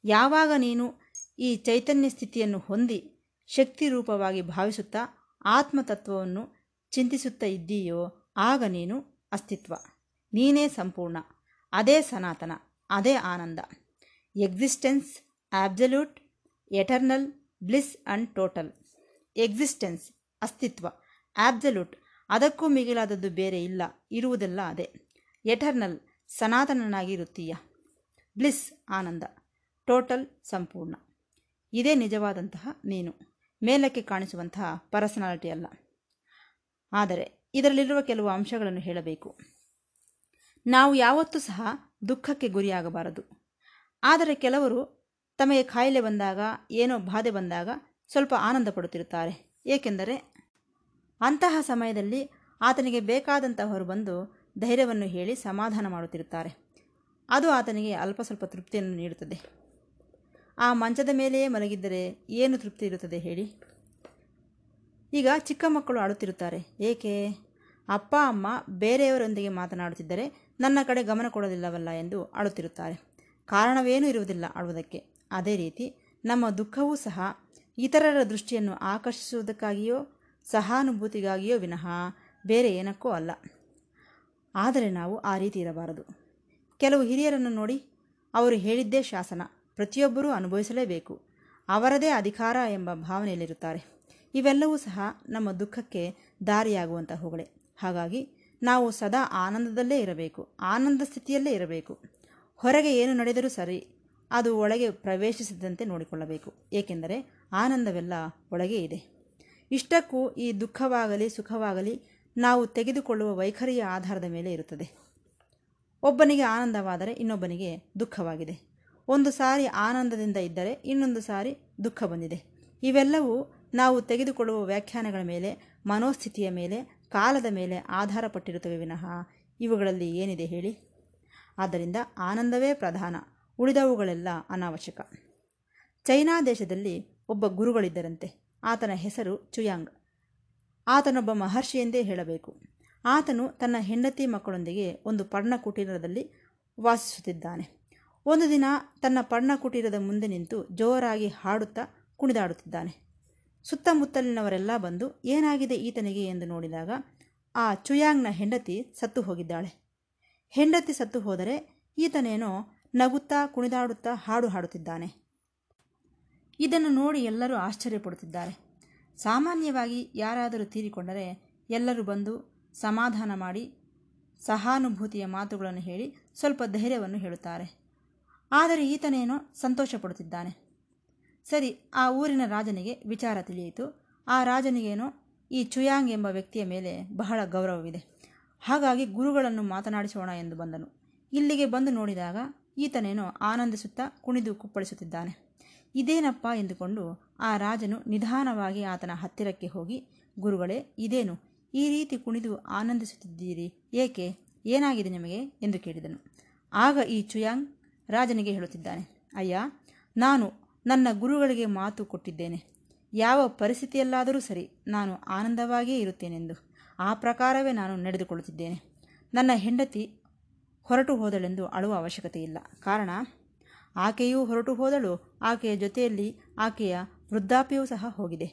ಯಾವಾಗ ನೀನು ಈ ಚೈತನ್ಯ ಸ್ಥಿತಿಯನ್ನು ಹೊಂದಿ ಶಕ್ತಿ ರೂಪವಾಗಿ ಭಾವಿಸುತ್ತಾ ಆತ್ಮತತ್ವವನ್ನು ಚಿಂತಿಸುತ್ತಾ ಇದ್ದೀಯೋ, ಆಗ ನೀನು ಅಸ್ತಿತ್ವ. ನೀನೇ ಸಂಪೂರ್ಣ. ಅದೇ ಸನಾತನ, ಅದೇ ಆನಂದ. Existence absolute eternal, bliss and total. Existence, ಅಸ್ತಿತ್ವ ಆಬ್ಸಲ್ಯೂಟ್ ಅದಕ್ಕೂ ಮಿಗಿಲಾದದ್ದು ಬೇರೆ ಇಲ್ಲ, ಇರುವುದೆಲ್ಲ ಅದೇ. ಎಟರ್ನಲ್, ಸನಾತನನಾಗಿರುತ್ತೀಯ. ಬ್ಲಿಸ್, ಆನಂದ. ಟೋಟಲ್, ಸಂಪೂರ್ಣ. ಇದೇ ನಿಜವಾದಂತಹ ನೀನು. ಮೇಲಕ್ಕೆ ಕಾಣಿಸುವಂತಹ ಪರ್ಸನಾಲಿಟಿ ಅಲ್ಲ. ಆದರೆ ಇದರಲ್ಲಿರುವ ಕೆಲವು ಅಂಶಗಳನ್ನು ಹೇಳಬೇಕು. ನಾವು ಯಾವತ್ತೂ ಸಹ ದುಃಖಕ್ಕೆ ಗುರಿಯಾಗಬಾರದು. ಆದರೆ ಕೆಲವರು ತಮಗೆ ಕಾಯಿಲೆ ಬಂದಾಗ, ಏನೋ ಬಾಧೆ ಬಂದಾಗ ಸ್ವಲ್ಪ ಆನಂದ ಪಡುತ್ತಿರುತ್ತಾರೆ. ಏಕೆಂದರೆ ಅಂತಹ ಸಮಯದಲ್ಲಿ ಆತನಿಗೆ ಬೇಕಾದಂತಹವರು ಬಂದು ಧೈರ್ಯವನ್ನು ಹೇಳಿ ಸಮಾಧಾನ ಮಾಡುತ್ತಿರುತ್ತಾರೆ. ಅದು ಆತನಿಗೆ ಅಲ್ಪ ಸ್ವಲ್ಪ ತೃಪ್ತಿಯನ್ನು ನೀಡುತ್ತದೆ. ಆ ಮಂಚದ ಮೇಲೆಯೇ ಮಲಗಿದ್ದರೆ ಏನು ತೃಪ್ತಿ ಇರುತ್ತದೆ ಹೇಳಿ. ಈಗ ಚಿಕ್ಕ ಮಕ್ಕಳು ಆಡುತ್ತಿರುತ್ತಾರೆ. ಏಕೆ? ಅಪ್ಪ, ಅಮ್ಮ ಬೇರೆಯವರೊಂದಿಗೆ ಮಾತನಾಡುತ್ತಿದ್ದರೆ ನನ್ನ ಕಡೆ ಗಮನ ಕೊಡೋದಿಲ್ಲವಲ್ಲ ಎಂದು ಆಡುತ್ತಿರುತ್ತಾರೆ ಕಾರಣವೇನೂ ಇರುವುದಿಲ್ಲ ಆಡುವುದಕ್ಕೆ ಅದೇ ರೀತಿ ನಮ್ಮ ದುಃಖವೂ ಸಹ ಇತರರ ದೃಷ್ಟಿಯನ್ನು ಆಕರ್ಷಿಸುವುದಕ್ಕಾಗಿಯೋ, ಸಹಾನುಭೂತಿಗಾಗಿಯೋ ವಿನಃ ಬೇರೆ ಏನಕ್ಕೂ ಅಲ್ಲ. ಆದರೆ ನಾವು ಆ ರೀತಿ ಇರಬಾರದು. ಕೆಲವು ಹಿರಿಯರನ್ನು ನೋಡಿ ಅವರು ಹೇಳಿದ್ದೇ ಶಾಸನ. ಪ್ರತಿಯೊಬ್ಬರೂ ಅನುಭವಿಸಲೇಬೇಕು. ಅವರದೇ ಅಧಿಕಾರ ಎಂಬ ಭಾವನೆಯಲ್ಲಿರುತ್ತಾರೆ. ಇವೆಲ್ಲವೂ ಸಹ ನಮ್ಮ ದುಃಖಕ್ಕೆ ದಾರಿಯಾಗುವಂತಹವುಗಳೇ ಹಾಗಾಗಿ ನಾವು ಸದಾ ಆನಂದದಲ್ಲೇ ಇರಬೇಕು, ಆನಂದ ಸ್ಥಿತಿಯಲ್ಲೇ ಇರಬೇಕು. ಹೊರಗೆ ಏನು ನಡೆದರೂ ಸರಿ, ಅದು ಒಳಗೆ ಪ್ರವೇಶಿಸಿದಂತೆ ನೋಡಿಕೊಳ್ಳಬೇಕು. ಏಕೆಂದರೆ ಆನಂದವೆಲ್ಲ ಒಳಗೆ ಇದೆ. ಇಷ್ಟಕ್ಕೂ ಈ ದುಃಖವಾಗಲಿ, ಸುಖವಾಗಲಿ ನಾವು ತೆಗೆದುಕೊಳ್ಳುವ ವೈಖರಿಯ ಆಧಾರದ ಮೇಲೆ ಇರುತ್ತದೆ. ಒಬ್ಬನಿಗೆ ಆನಂದವಾದರೆ ಇನ್ನೊಬ್ಬನಿಗೆ ದುಃಖವಾಗಿದೆ. ಒಂದು ಸಾರಿ ಆನಂದದಿಂದ ಇದ್ದರೆ ಇನ್ನೊಂದು ಸಾರಿ ದುಃಖ ಬಂದಿದೆ. ಇವೆಲ್ಲವೂ ನಾವು ತೆಗೆದುಕೊಳ್ಳುವ ವ್ಯಾಖ್ಯಾನಗಳ ಮೇಲೆ, ಮನೋಸ್ಥಿತಿಯ ಮೇಲೆ, ಕಾಲದ ಮೇಲೆ ಆಧಾರಪಟ್ಟಿರುತ್ತವೆ ವಿನಃ. ಇವುಗಳಲ್ಲಿ ಏನಿದೆ ಹೇಳಿ? ಆದ್ದರಿಂದ ಆನಂದವೇ ಪ್ರಧಾನ, ಉಳಿದವುಗಳೆಲ್ಲ ಅನಾವಶ್ಯಕ. ಚೈನಾ ದೇಶದಲ್ಲಿ ಒಬ್ಬ ಗುರುಗಳಿದ್ದರಂತೆ. ಆತನ ಹೆಸರು ಚುಯಾಂಗ್. ಆತನೊಬ್ಬ ಮಹರ್ಷಿ ಎಂದೇ ಹೇಳಬೇಕು. ಆತನು ತನ್ನ ಹೆಂಡತಿ ಮಕ್ಕಳೊಂದಿಗೆ ಒಂದು ಪರ್ಣಕುಟೀರದಲ್ಲಿ ವಾಸಿಸುತ್ತಿದ್ದಾನೆ. ಒಂದು ದಿನ ತನ್ನ ಪಣ್ಣ ಕುಟೀರದ ಮುಂದೆ ನಿಂತು ಜೋರಾಗಿ ಹಾಡುತ್ತಾ ಕುಣಿದಾಡುತ್ತಿದ್ದಾನೆ. ಸುತ್ತಮುತ್ತಲಿನವರೆಲ್ಲ ಬಂದು, ಏನಾಗಿದೆ ಈತನಿಗೆ ಎಂದು ನೋಡಿದಾಗ, ಆ ಚುಯಾಂಗ್ನ ಹೆಂಡತಿ ಸತ್ತು ಹೋಗಿದ್ದಾಳೆ. ಹೆಂಡತಿ ಸತ್ತು ಹೋದರೆ ಈತನೇನೋ ನಗುತ್ತಾ ಕುಣಿದಾಡುತ್ತಾ ಹಾಡು ಹಾಡುತ್ತಿದ್ದಾನೆ. ಇದನ್ನು ನೋಡಿ ಎಲ್ಲರೂ ಆಶ್ಚರ್ಯಪಡುತ್ತಿದ್ದಾರೆ. ಸಾಮಾನ್ಯವಾಗಿ ಯಾರಾದರೂ ತೀರಿಕೊಂಡರೆ ಎಲ್ಲರೂ ಬಂದು ಸಮಾಧಾನ ಮಾಡಿ, ಸಹಾನುಭೂತಿಯ ಮಾತುಗಳನ್ನು ಹೇಳಿ ಸ್ವಲ್ಪ ಧೈರ್ಯವನ್ನು ಹೇಳುತ್ತಾರೆ. ಆದರೆ ಈತನೇನೋ ಸಂತೋಷ ಪಡುತ್ತಿದ್ದಾನೆ ಸರಿ, ಆ ಊರಿನ ರಾಜನಿಗೆ ವಿಚಾರ ತಿಳಿಯಿತು. ಆ ರಾಜನಿಗೇನು ಈ ಚುಯಾಂಗ್ ಎಂಬ ವ್ಯಕ್ತಿಯ ಮೇಲೆ ಬಹಳ ಗೌರವವಿದೆ. ಹಾಗಾಗಿ ಗುರುಗಳನ್ನು ಮಾತನಾಡಿಸೋಣ ಎಂದು ಬಂದನು. ಇಲ್ಲಿಗೆ ಬಂದು ನೋಡಿದಾಗ ಈತನೇನೋ ಆನಂದಿಸುತ್ತಾ ಕುಣಿದು ಕುಪ್ಪಳಿಸುತ್ತಿದ್ದಾನೆ. ಇದೇನಪ್ಪ ಎಂದುಕೊಂಡು ಆ ರಾಜನು ನಿಧಾನವಾಗಿ ಆತನ ಹತ್ತಿರಕ್ಕೆ ಹೋಗಿ, ಗುರುಗಳೇ, ಇದೇನು? ಈ ರೀತಿ ಕುಣಿದು ಆನಂದಿಸುತ್ತಿದ್ದೀರಿ, ಏಕೆ? ಏನಾಗಿದೆ ನಿಮಗೆ? ಎಂದು ಕೇಳಿದನು. ಆಗ ಈ ಚುಯಾಂಗ್ ರಾಜನಿಗೆ ಹೇಳುತ್ತಿದ್ದಾನೆ, ಅಯ್ಯ, ನಾನು ನನ್ನ ಗುರುಗಳಿಗೆ ಮಾತು ಕೊಟ್ಟಿದ್ದೇನೆ. ಯಾವ ಪರಿಸ್ಥಿತಿಯಲ್ಲಾದರೂ ಸರಿ ನಾನು ಆನಂದವಾಗಿಯೇ ಇರುತ್ತೇನೆಂದು. ಆ ಪ್ರಕಾರವೇ ನಾನು ನಡೆದುಕೊಳ್ಳುತ್ತಿದ್ದೇನೆ. ನನ್ನ ಹೆಂಡತಿ ಹೊರಟು ಹೋದಳೆಂದು ಅಳುವ ಅವಶ್ಯಕತೆ ಇಲ್ಲ. ಕಾರಣ, ಆಕೆಯೂ ಹೊರಟು ಹೋದಳು, ಆಕೆಯ ಜೊತೆಯಲ್ಲಿ ಆಕೆಯ ವೃದ್ಧಾಪ್ಯವೂ ಸಹ ಹೋಗಿದೆ.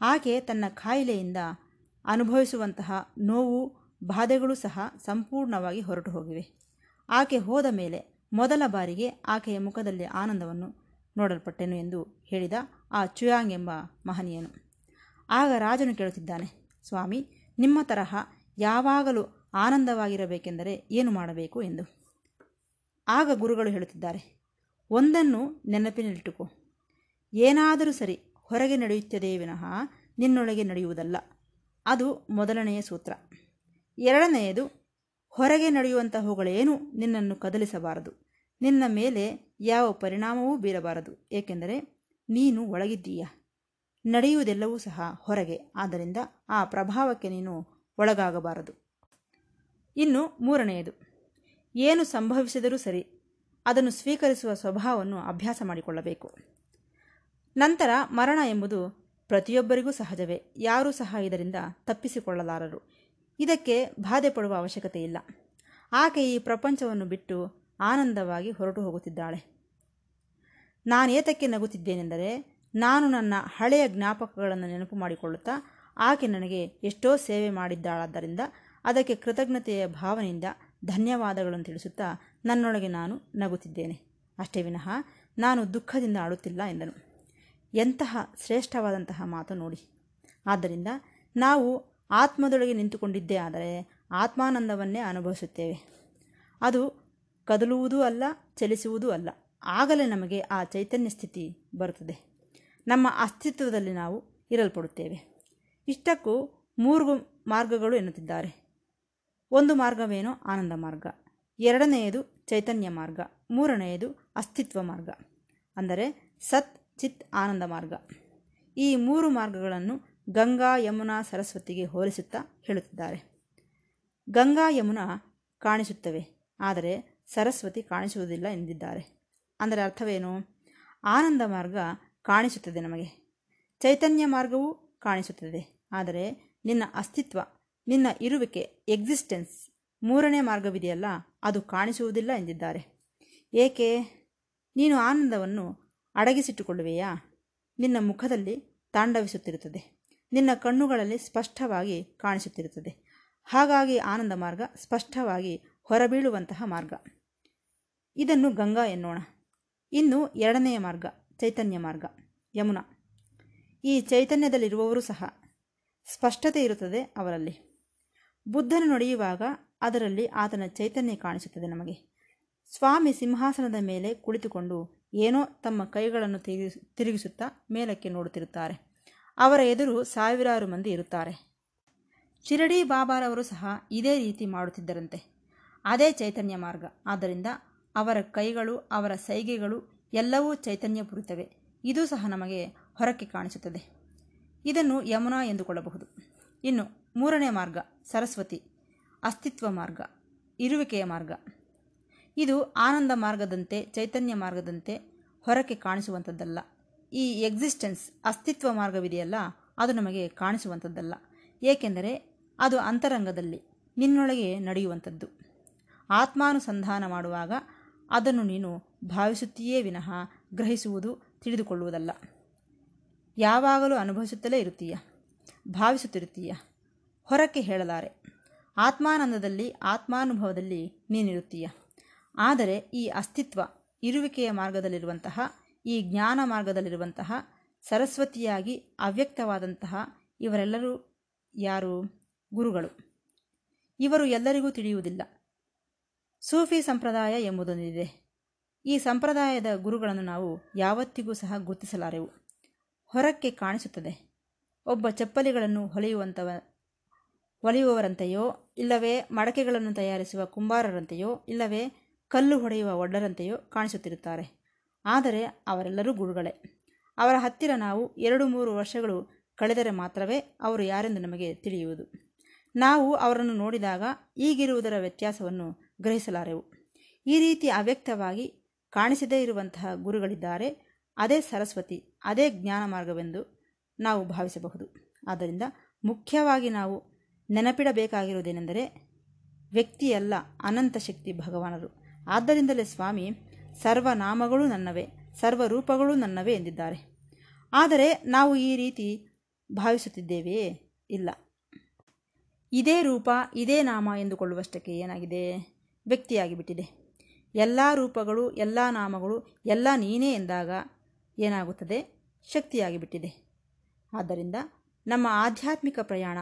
ಆಕೆ ತನ್ನ ಕಾಯಿಲೆಯಿಂದ ಅನುಭವಿಸುವಂತಹ ನೋವು, ಬಾಧೆಗಳು ಸಹ ಸಂಪೂರ್ಣವಾಗಿ ಹೊರಟು ಹೋಗಿವೆ. ಆಕೆ ಹೋದ ಮೇಲೆ ಮೊದಲ ಬಾರಿಗೆ ಆಕೆಯ ಮುಖದಲ್ಲಿ ಆನಂದವನ್ನು ನೋಡಲ್ಪಟ್ಟೆನು ಎಂದು ಹೇಳಿದ ಆ ಚುಯಾಂಗ್ ಎಂಬ ಮಹನೀಯನು. ಆಗ ರಾಜನು ಕೇಳುತ್ತಿದ್ದಾನೆ, ಸ್ವಾಮಿ, ನಿಮ್ಮ ತರಹ ಯಾವಾಗಲೂ ಆನಂದವಾಗಿರಬೇಕೆಂದರೆ ಏನು ಮಾಡಬೇಕು? ಎಂದು. ಆಗ ಗುರುಗಳು ಹೇಳುತ್ತಿದ್ದಾರೆ, ಒಂದನ್ನು ನೆನಪಿನಲ್ಲಿಟ್ಟುಕೋ. ಏನಾದರೂ ಸರಿ ಹೊರಗೆ ನಡೆಯುತ್ತದೆಯೇ ವಿನಃ ನಿನ್ನೊಳಗೆ ನಡೆಯುವುದಲ್ಲ. ಅದು ಮೊದಲನೆಯ ಸೂತ್ರ. ಎರಡನೆಯದು ಹೊರಗೆ ನಡೆಯುವಂತಹವುಗಳೇನು ನಿನ್ನನ್ನು ಕದಲಿಸಬಾರದು. ನಿನ್ನ ಮೇಲೆ ಯಾವ ಪರಿಣಾಮವೂ ಬೀರಬಾರದು. ಏಕೆಂದರೆ ನೀನು ಒಳಗಿದ್ದೀಯ? ನಡೆಯುವುದೆಲ್ಲವೂ ಸಹ ಹೊರಗೆ. ಆದ್ದರಿಂದ ಆ ಪ್ರಭಾವಕ್ಕೆ ನೀನು ಒಳಗಾಗಬಾರದು. ಇನ್ನು ಮೂರನೆಯದು. ಏನು ಸಂಭವಿಸಿದರೂ ಸರಿ ಅದನ್ನು ಸ್ವೀಕರಿಸುವ ಸ್ವಭಾವವನ್ನು ಅಭ್ಯಾಸ ಮಾಡಿಕೊಳ್ಳಬೇಕು. ನಂತರ ಮರಣ ಎಂಬುದು ಪ್ರತಿಯೊಬ್ಬರಿಗೂ ಸಹಜವೇ. ಯಾರೂ ಸಹ ಇದರಿಂದ ತಪ್ಪಿಸಿಕೊಳ್ಳಲಾರರು. ಇದಕ್ಕೆ ಬಾಧೆ ಪಡುವ ಅವಶ್ಯಕತೆ ಇಲ್ಲ. ಆಕೆ ಈ ಪ್ರಪಂಚವನ್ನು ಬಿಟ್ಟು ಆನಂದವಾಗಿ ಹೊರಟು ಹೋಗುತ್ತಿದ್ದಾಳೆ. ನಾನು ಏತಕ್ಕೆ ನಗುತ್ತಿದ್ದೇನೆಂದರೆ, ನಾನು ನನ್ನ ಹಳೆಯ ಜ್ಞಾಪಕಗಳನ್ನು ನೆನಪು ಮಾಡಿಕೊಳ್ಳುತ್ತಾ ಆಕೆ ನನಗೆ ಎಷ್ಟೋ ಸೇವೆ ಮಾಡಿದ್ದಾಳಾದ್ದರಿಂದ ಅದಕ್ಕೆ ಕೃತಜ್ಞತೆಯ ಭಾವನೆಯಿಂದ ಧನ್ಯವಾದಗಳನ್ನು ತಿಳಿಸುತ್ತಾ ನನ್ನೊಳಗೆ ನಾನು ನಗುತ್ತಿದ್ದೇನೆ. ಅಷ್ಟೇ ವಿನಃ ನಾನು ದುಃಖದಿಂದ ಆಡುತ್ತಿಲ್ಲ ಎಂದನು. ಎಂತಹ ಶ್ರೇಷ್ಠವಾದಂತಹ ಮಾತು ನೋಡಿ. ಆದ್ದರಿಂದ ನಾವು ಆತ್ಮದೊಳಗೆ ನಿಂತುಕೊಂಡಿದ್ದೇ ಆದರೆ ಆತ್ಮಾನಂದವನ್ನೇ ಅನುಭವಿಸುತ್ತೇವೆ. ಅದು ಕದಲುವುದೂ ಅಲ್ಲ, ಚಲಿಸುವುದೂ ಅಲ್ಲ. ಆಗಲೇ ನಮಗೆ ಆ ಚೈತನ್ಯ ಸ್ಥಿತಿ ಬರುತ್ತದೆ. ನಮ್ಮ ಅಸ್ತಿತ್ವದಲ್ಲಿ ನಾವು ಇರಲ್ಪಡುತ್ತೇವೆ. ಇಷ್ಟಕ್ಕೂ ಮೂರು ಮಾರ್ಗಗಳು ಎನ್ನುತ್ತಿದ್ದಾರೆ. ಒಂದು ಮಾರ್ಗವೇನೋ ಆನಂದ ಮಾರ್ಗ. ಎರಡನೆಯದು ಚೈತನ್ಯ ಮಾರ್ಗ. ಮೂರನೆಯದು ಅಸ್ತಿತ್ವ ಮಾರ್ಗ. ಅಂದರೆ ಸತ್, ಚಿತ್, ಆನಂದ ಮಾರ್ಗ. ಈ ಮೂರು ಮಾರ್ಗಗಳನ್ನು ಗಂಗಾ ಯಮುನಾ ಸರಸ್ವತಿಗೆ ಹೋಲಿಸುತ್ತಾ ಹೇಳುತ್ತಿದ್ದಾರೆ. ಗಂಗಾ ಯಮುನಾ ಕಾಣಿಸುತ್ತವೆ, ಆದರೆ ಸರಸ್ವತಿ ಕಾಣಿಸುವುದಿಲ್ಲ ಎಂದಿದ್ದಾರೆ. ಅಂದರೆ ಅರ್ಥವೇನು? ಆನಂದ ಮಾರ್ಗ ಕಾಣಿಸುತ್ತದೆ ನಮಗೆ. ಚೈತನ್ಯ ಮಾರ್ಗವೂ ಕಾಣಿಸುತ್ತದೆ, ಆದರೆ ನಿನ್ನ ಅಸ್ತಿತ್ವ, ನಿನ್ನ ಇರುವಿಕೆ, ಎಕ್ಸಿಸ್ಟೆನ್ಸ್ ಮೂರನೇ ಮಾರ್ಗವಿದೆಯಲ್ಲ, ಅದು ಕಾಣಿಸುವುದಿಲ್ಲ ಎಂದಿದ್ದಾರೆ. ಏಕೆ? ನೀನು ಆನಂದವನ್ನು ಅಡಗಿಸಿಟ್ಟುಕೊಳ್ಳುವೆಯಾ? ನಿನ್ನ ಮುಖದಲ್ಲಿ ತಾಂಡವಿಸುತ್ತಿರುತ್ತದೆ. ನಿನ್ನ ಕಣ್ಣುಗಳಲ್ಲಿ ಸ್ಪಷ್ಟವಾಗಿ ಕಾಣಿಸುತ್ತಿರುತ್ತದೆ. ಹಾಗಾಗಿ ಆನಂದ ಮಾರ್ಗ ಸ್ಪಷ್ಟವಾಗಿ ಹೊರಬೀಳುವಂತಹ ಮಾರ್ಗ. ಇದನ್ನು ಗಂಗಾ ಎನ್ನೋಣ. ಇನ್ನು ಎರಡನೆಯ ಮಾರ್ಗ, ಚೈತನ್ಯ ಮಾರ್ಗ, ಯಮುನಾ. ಈ ಚೈತನ್ಯದಲ್ಲಿರುವವರು ಸಹ ಸ್ಪಷ್ಟತೆ ಇರುತ್ತದೆ ಅವರಲ್ಲಿ. ಬುದ್ಧನ ನಡೆಯುವಾಗ ಅದರಲ್ಲಿ ಆತನ ಚೈತನ್ಯ ಕಾಣಿಸುತ್ತದೆ ನಮಗೆ. ಸ್ವಾಮಿ ಸಿಂಹಾಸನದ ಮೇಲೆ ಕುಳಿತುಕೊಂಡು ಏನೋ ತಮ್ಮ ಕೈಗಳನ್ನು ತಿರುಗಿಸ್, ತಿರುಗಿಸುತ್ತಾ ಮೇಲಕ್ಕೆ ನೋಡುತ್ತಿರುತ್ತಾರೆ. ಅವರ ಎದುರು ಸಾವಿರಾರು ಮಂದಿ ಇರುತ್ತಾರೆ. ಶಿರಡಿ ಬಾಬಾರವರು ಸಹ ಇದೇ ರೀತಿ ಮಾಡುತ್ತಿದ್ದರಂತೆ. ಅದೇ ಚೈತನ್ಯ ಮಾರ್ಗ. ಆದ್ದರಿಂದ ಅವರ ಕೈಗಳು, ಅವರ ಸೈಗೆಗಳು ಎಲ್ಲವೂ ಚೈತನ್ಯಪೂರಿತವೆ. ಇದು ಸಹ ನಮಗೆ ಹೊರಕ್ಕೆ ಕಾಣಿಸುತ್ತದೆ. ಇದನ್ನು ಯಮುನಾ ಎಂದುಕೊಳ್ಳಬಹುದು. ಇನ್ನು ಮೂರನೇ ಮಾರ್ಗ, ಸರಸ್ವತಿ. ಅಸ್ತಿತ್ವ ಮಾರ್ಗ, ಇರುವಿಕೆಯ ಮಾರ್ಗ. ಇದು ಆನಂದ ಮಾರ್ಗದಂತೆ, ಚೈತನ್ಯ ಮಾರ್ಗದಂತೆ ಹೊರಕ್ಕೆ ಕಾಣಿಸುವಂಥದ್ದಲ್ಲ. ಈ ಎಕ್ಸಿಸ್ಟೆನ್ಸ್ ಅಸ್ತಿತ್ವ ಮಾರ್ಗವಿದೆಯಲ್ಲ, ಅದು ನಮಗೆ ಕಾಣಿಸುವಂಥದ್ದಲ್ಲ. ಏಕೆಂದರೆ ಅದು ಅಂತರಂಗದಲ್ಲಿ ನಿನ್ನೊಳಗೆ ನಡೆಯುವಂಥದ್ದು. ಆತ್ಮಾನುಸಂಧಾನ ಮಾಡುವಾಗ ಅದನ್ನು ನೀನು ಭಾವಿಸುತ್ತೀಯೇ ವಿನಃ ಗ್ರಹಿಸುವುದು ತಿಳಿದುಕೊಳ್ಳುವುದಲ್ಲ. ಯಾವಾಗಲೂ ಅನುಭವಿಸುತ್ತಲೇ ಇರುತ್ತೀಯ, ಭಾವಿಸುತ್ತಿರುತ್ತೀಯ. ಹೊರಕ್ಕೆ ಹೇಳಲಾರೆ, ಆತ್ಮಾನಂದದಲ್ಲಿ, ಆತ್ಮಾನುಭವದಲ್ಲಿ ನೀನಿರುತ್ತೀಯ. ಆದರೆ ಈ ಅಸ್ತಿತ್ವ ಇರುವಿಕೆಯ ಮಾರ್ಗದಲ್ಲಿರುವಂತಹ ಈ ಜ್ಞಾನ ಮಾರ್ಗದಲ್ಲಿರುವಂತಹ ಸರಸ್ವತಿಯಾಗಿ ಅವ್ಯಕ್ತವಾದಂತಹ ಇವರೆಲ್ಲರೂ ಯಾರು? ಗುರುಗಳು. ಇವರು ಎಲ್ಲರಿಗೂ ತಿಳಿಯುವುದಿಲ್ಲ. ಸೂಫಿ ಸಂಪ್ರದಾಯ ಎಂಬುದೊಂದಿದೆ. ಈ ಸಂಪ್ರದಾಯದ ಗುರುಗಳನ್ನು ನಾವು ಯಾವತ್ತಿಗೂ ಸಹ ಗುರುತಿಸಲಾರೆವು. ಹೊರಕ್ಕೆ ಕಾಣಿಸುತ್ತದೆ. ಒಬ್ಬ ಚಪ್ಪಲಿಗಳನ್ನು ಹೊಲೆಯುವಂಥವ ಹೊಲೆಯುವವರಂತೆಯೋ, ಇಲ್ಲವೇ ಮಡಕೆಗಳನ್ನು ತಯಾರಿಸುವ ಕುಂಬಾರರಂತೆಯೋ, ಇಲ್ಲವೇ ಕಲ್ಲು ಹೊಡೆಯುವ ಒಡ್ಡರಂತೆಯೋ ಕಾಣಿಸುತ್ತಿರುತ್ತಾರೆ. ಆದರೆ ಅವರೆಲ್ಲರೂ ಗುರುಗಳೇ. ಅವರ ಹತ್ತಿರ ನಾವು ಎರಡು ಮೂರು ವರ್ಷಗಳು ಕಳೆದರೆ ಮಾತ್ರವೇ ಅವರು ಯಾರೆಂದು ನಮಗೆ ತಿಳಿಯುವುದು. ನಾವು ಅವರನ್ನು ನೋಡಿದಾಗ ಈಗಿರುವುದರ ವ್ಯತ್ಯಾಸವನ್ನು ಗ್ರಹಿಸಲಾರೆವು. ಈ ರೀತಿ ಅವ್ಯಕ್ತವಾಗಿ ಕಾಣಿಸದೇ ಇರುವಂತಹ ಗುರುಗಳಿದ್ದಾರೆ. ಅದೇ ಸರಸ್ವತಿ, ಅದೇ ಜ್ಞಾನ ಮಾರ್ಗವೆಂದು ನಾವು ಭಾವಿಸಬಹುದು. ಆದ್ದರಿಂದ ಮುಖ್ಯವಾಗಿ ನಾವು ನೆನಪಿಡಬೇಕಾಗಿರುವುದೇನೆಂದರೆ ವ್ಯಕ್ತಿಯಲ್ಲ, ಅನಂತ ಶಕ್ತಿ ಭಗವಾನರು. ಆದ್ದರಿಂದಲೇ ಸ್ವಾಮಿ ಸರ್ವನಾಮಗಳೂ ನನ್ನವೇ, ಸರ್ವರೂಪಗಳು ನನ್ನವೇ ಎಂದಿದ್ದಾರೆ. ಆದರೆ ನಾವು ಈ ರೀತಿ ಭಾವಿಸುತ್ತಿದ್ದೇವೆಯೇ? ಇಲ್ಲ. ಇದೇ ರೂಪ, ಇದೇ ನಾಮ ಎಂದುಕೊಳ್ಳುವಷ್ಟಕ್ಕೆ ಏನಾಗಿದೆ? ವ್ಯಕ್ತಿಯಾಗಿಬಿಟ್ಟಿದೆ. ಎಲ್ಲ ರೂಪಗಳು, ಎಲ್ಲ ನಾಮಗಳು, ಎಲ್ಲ ನೀನೇ ಎಂದಾಗ ಏನಾಗುತ್ತದೆ? ಶಕ್ತಿಯಾಗಿಬಿಟ್ಟಿದೆ. ಆದ್ದರಿಂದ ನಮ್ಮ ಆಧ್ಯಾತ್ಮಿಕ ಪ್ರಯಾಣ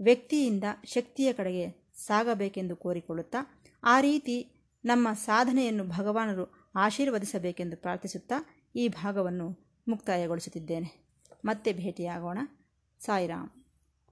ವ್ಯಕ್ತಿಯಿಂದ ಶಕ್ತಿಯ ಕಡೆಗೆ ಸಾಗಬೇಕೆಂದು ಕೋರಿಕೊಳ್ಳುತ್ತಾ ಆ ರೀತಿ ನಮ್ಮ ಸಾಧನೆಯನ್ನು ಭಗವಾನರು ಆಶೀರ್ವದಿಸಬೇಕೆಂದು ಪ್ರಾರ್ಥಿಸುತ್ತಾ ಈ ಭಾಗವನ್ನು ಮುಕ್ತಾಯಗೊಳಿಸುತ್ತಿದ್ದೇನೆ. ಮತ್ತೆ ಭೇಟಿಯಾಗೋಣ. ಸಾಯಿರಾಮ್.